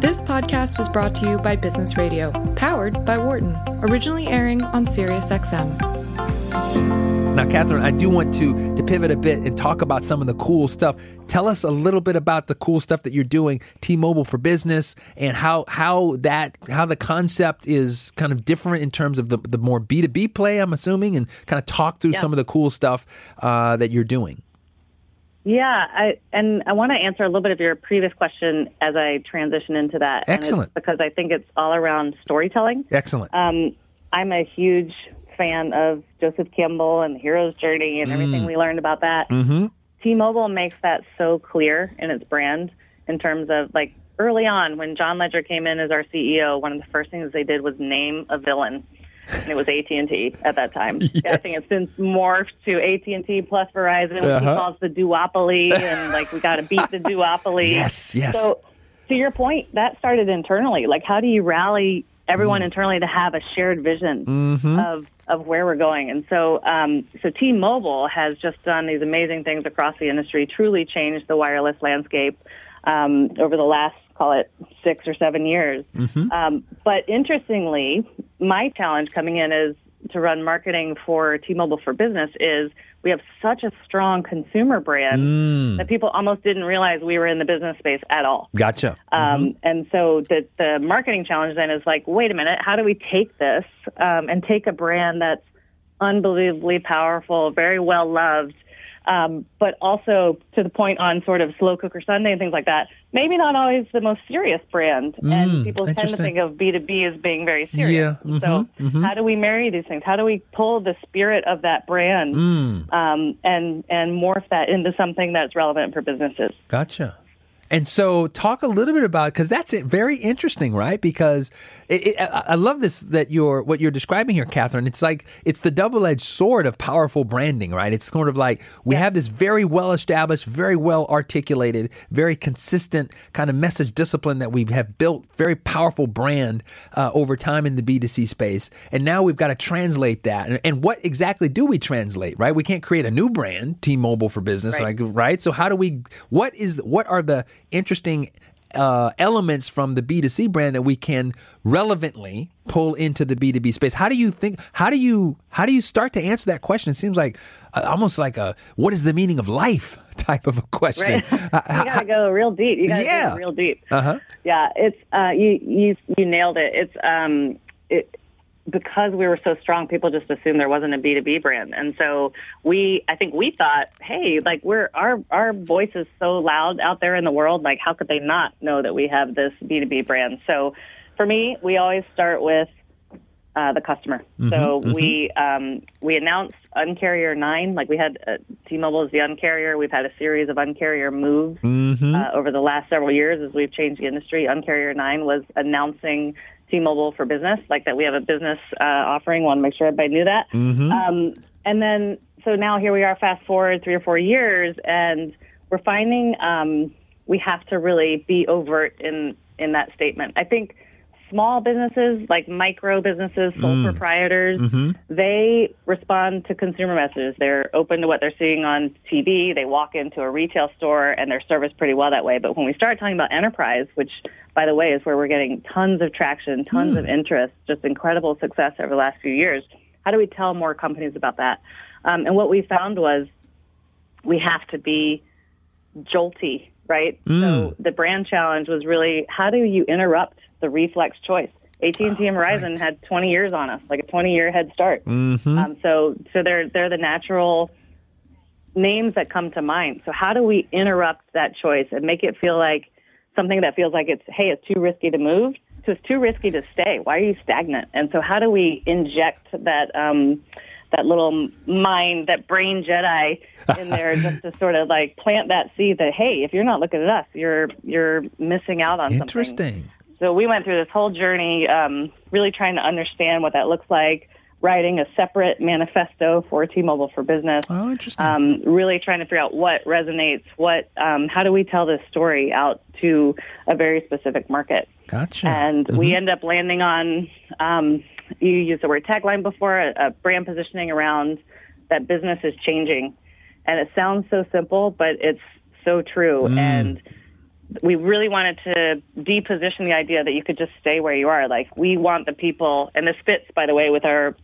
This podcast is brought to you by Business Radio, powered by Wharton, originally airing on SiriusXM. Now, Catherine, I do want to to pivot a bit and talk about some of the cool stuff. Tell us a little bit about the cool stuff that you're doing, T-Mobile for Business, and how how that how the concept is kind of different in terms of the the more B two B play. I'm assuming, and kind of talk through Yeah. some of the cool stuff uh, that you're doing. Yeah, I, and I want to answer a little bit of your previous question as I transition into that. Excellent. because I think it's all around storytelling. Excellent. Um, I'm a huge fan of Joseph Campbell and the hero's journey and everything we learned about that. mm-hmm. T-Mobile makes that so clear in its brand in terms of like early on when John Legere came in as our CEO, one of the first things they did was name a villain. And it was AT&T at that time. I think it's since morphed to AT&T plus Verizon, which Uh-huh. he calls the duopoly, and like we got to beat the duopoly. Yes, yes. So to your point, that started internally. Like, how do you rally everyone internally to have a shared vision of of where we're going? And so, um, so T-Mobile has just done these amazing things across the industry, truly changed the wireless landscape um, over the last call it six or seven years. Um, but interestingly, my challenge coming in is to run marketing for T-Mobile for Business is we have such a strong consumer brand that people almost didn't realize we were in the business space at all. Gotcha. Um, And so the the marketing challenge then is like, wait a minute, how do we take this um, and take a brand that's unbelievably powerful, very well loved, um, but also to the point on sort of slow cooker Sunday and things like that. Maybe not always the most serious brand, and people tend to think of B two B as being very serious. Yeah, So mhm, how do we marry these things? How do we pull the spirit of that brand Mm. um, and and morph that into something that's relevant for businesses? Gotcha. And so, talk a little bit about because that's it, very interesting, right? Because it, it, I I love this that you're what you're describing here, Catherine. It's like it's the double edged sword of powerful branding, right? It's sort of like we have this very well established, very well articulated, very consistent kind of message discipline that we have built, very powerful brand uh, over time in the B2C space, and now we've got to translate that. And, and what exactly do we translate, right? We can't create a new brand, T-Mobile for Business, Right. like right? So how do we? What is? What are the interesting uh, elements from the B two C brand that we can relevantly pull into the B two B space? How do you think? How do you? How do you start to answer that question? It seems like uh, almost like a what is the meaning of life type of a question. Right. you gotta go real deep. You gotta Yeah. go real deep. Uh huh. Yeah, it's uh, you you you nailed it. It's um it because we were so strong, people just assumed there wasn't a B two B brand, and so we I think we thought, hey, like we're our our voice is so loud out there in the world, like how could they not know that we have this B two B brand? So for me, we always start with uh, the customer. so we um, we announced Uncarrier Nine, like we had uh, T-Mobile as the Uncarrier. We've had a series of Uncarrier moves uh, over the last several years as we've changed the industry. Uncarrier Nine was announcing T-Mobile for business, like that we have a business uh, offering. Want to make sure everybody knew that. Um, and then so now here we are, fast forward three or four years, and we're finding um, we have to really be overt in in that statement. I think small businesses, like micro businesses, sole mm. proprietors, mm-hmm. they respond to consumer messages. They're open to what they're seeing on TV. They walk into a retail store and they're serviced pretty well that way. But when we start talking about enterprise, which, by the way, is where we're getting tons of traction, tons mm. of interest, just incredible success over the last few years, how do we tell more companies about that? Um, and what we found was we have to be jolty, right? So mm. the brand challenge was really how do you interrupt the reflex choice? AT&T and Verizon had 20 years on us, like a 20 year head start. Um, so so they're they're the natural names that come to mind. So how do we interrupt that choice and make it feel like something that feels like it's hey, it's too risky to move, so it's too risky to stay. Why are you stagnant? And so how do we inject that um, that little mind, that brain Jedi in there, just to sort of like plant that seed that hey, if you're not looking at us, you're you're missing out on something. Interesting. So we went through this whole journey, um, really trying to understand what that looks like, writing a separate manifesto for T-Mobile for Business. Oh, interesting. Um, really trying to figure out what resonates, what, um, how do we tell this story out to a very specific market? gotcha. And we end up landing on, um, you used the word tagline before, a, a brand positioning around that business is changing. And it sounds so simple, but it's so true. And we really wanted to deposition the idea that you could just stay where you are. Like we want the people, and this fits, by the way, with our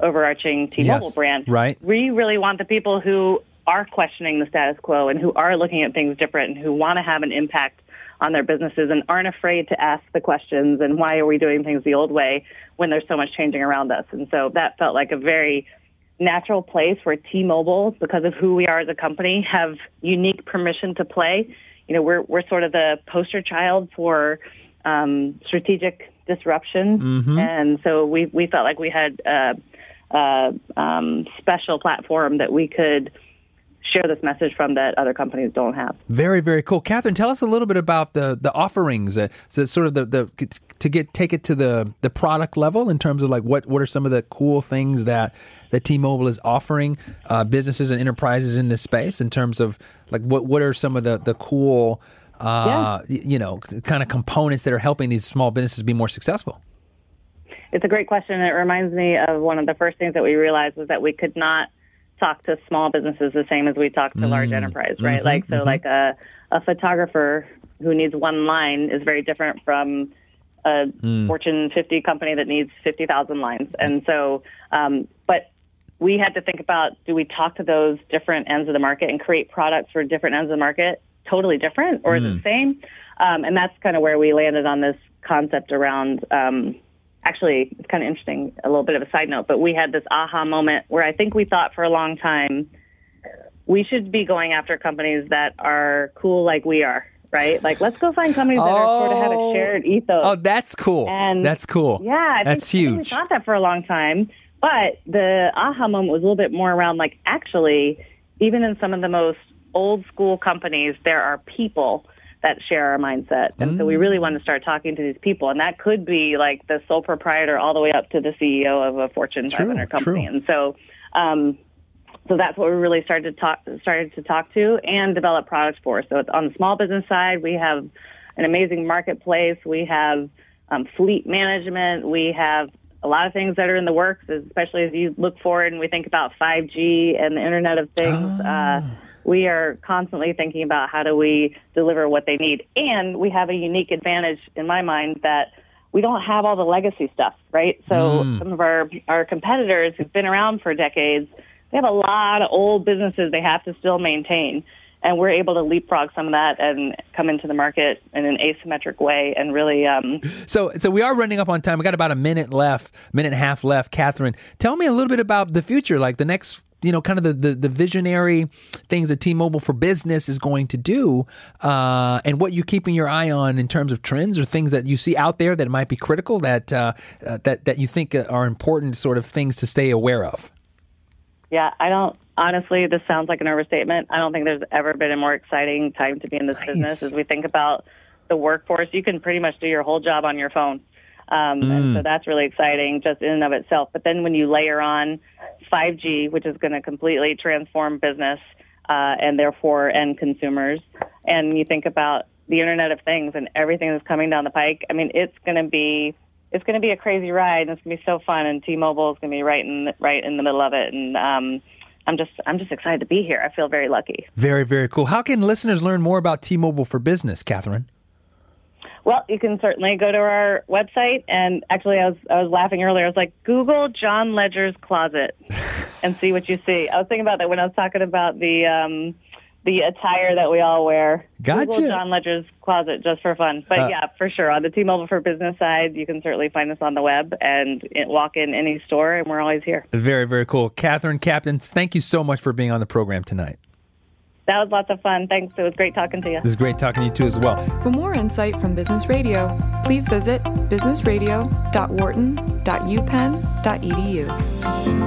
overarching T-Mobile Yes, brand. right. We really want the people who are questioning the status quo and who are looking at things different and who want to have an impact on their businesses and aren't afraid to ask the questions and why are we doing things the old way when there's so much changing around us. And so that felt like a very natural place where T-Mobile, because of who we are as a company, have unique permission to play. You know, we're we're sort of the poster child for um, strategic disruption, and so we we felt like we had a, a um, special platform that we could share this message from that other companies don't have. Very, very cool. Catherine, tell us a little bit about the the offerings. Uh, so sort of the, the to get take it to the the product level in terms of like what what are some of the cool things that that T-Mobile is offering uh, businesses and enterprises in this space in terms of like what what are some of the the cool uh, y- you know kind of components that are helping these small businesses be more successful. It's a great question. It reminds me of one of the first things that we realized was that we could not talk to small businesses the same as we talk to large enterprise, right? like so, like a a photographer who needs one line is very different from a Fortune 50 company that needs 50,000 lines, and so, um, but we had to think about do we talk to those different ends of the market and create products for different ends of the market totally different or is it the same? Um, and that's kind of where we landed on this concept around um, actually it's kind of interesting a little bit of a side note but we had this aha moment where i think we thought for a long time we should be going after companies that are cool like we are right like let's go find companies that are sort of have Oh. a shared ethos Oh, that's cool. and that's cool. Yeah, I that's think, I think huge. we thought that for a long time, but the aha moment was a little bit more around like actually, even in some of the most old school companies, there are people that share our mindset, and so we really want to start talking to these people, and that could be like the sole proprietor all the way up to the CEO of a Fortune True, 500 company, true. and so. Um, so that's what we really started to talk started to talk to and develop products for. So it's on the small business side, we have an amazing marketplace. We have um, fleet management. We have a lot of things that are in the works, especially as you look forward and we think about 5G and the Internet of Things. Uh, we are constantly thinking about how do we deliver what they need. And we have a unique advantage in my mind that we don't have all the legacy stuff, right? So some of our, our competitors who've been around for decades, they have a lot of old businesses they have to still maintain. And we're able to leapfrog some of that and come into the market in an asymmetric way and really um, So, so we are running up on time. We got about a minute left, minute and a half left. Catherine, tell me a little bit about the future, like the next, you know, kind of the the, the visionary things that T-Mobile for Business is going to do, uh, and what you're keeping your eye on in terms of trends or things that you see out there that might be critical that uh, uh, that that you think are important, sort of things to stay aware of. Yeah, I don't. Honestly, this sounds like an overstatement. I don't think there's ever been a more exciting time to be in this Nice. business. As we think about the workforce, you can pretty much do your whole job on your phone, um, Mm. and so that's really exciting just in and of itself. But then when you layer on 5G, which is going to completely transform business uh, and therefore end consumers, and you think about the Internet of Things and everything that's coming down the pike, I mean, it's going to be it's going to be a crazy ride, and it's going to be so fun. And T-Mobile is going to be right in right in the middle of it, and um, I'm just I'm just excited to be here. I feel very lucky. Very, very cool. How can listeners learn more about T-Mobile for Business, Catherine? Well, you can certainly go to our website, and actually, I was I was laughing earlier. I was like, Google John Legere's closet, and see what you see. I was thinking about that when I was talking about the um, the attire that we all wear. Gotcha. Google John Legere's closet just for fun. But Uh, yeah, for sure. On the T-Mobile for Business side, you can certainly find us on the web and walk in any store, and we're always here. Very, very cool. Catherine Captains, thank you so much for being on the program tonight. That was lots of fun. Thanks. It was great talking to you. It was great talking to you too as well. For more insight from Business Radio, please visit businessradio.wharton.upenn.edu.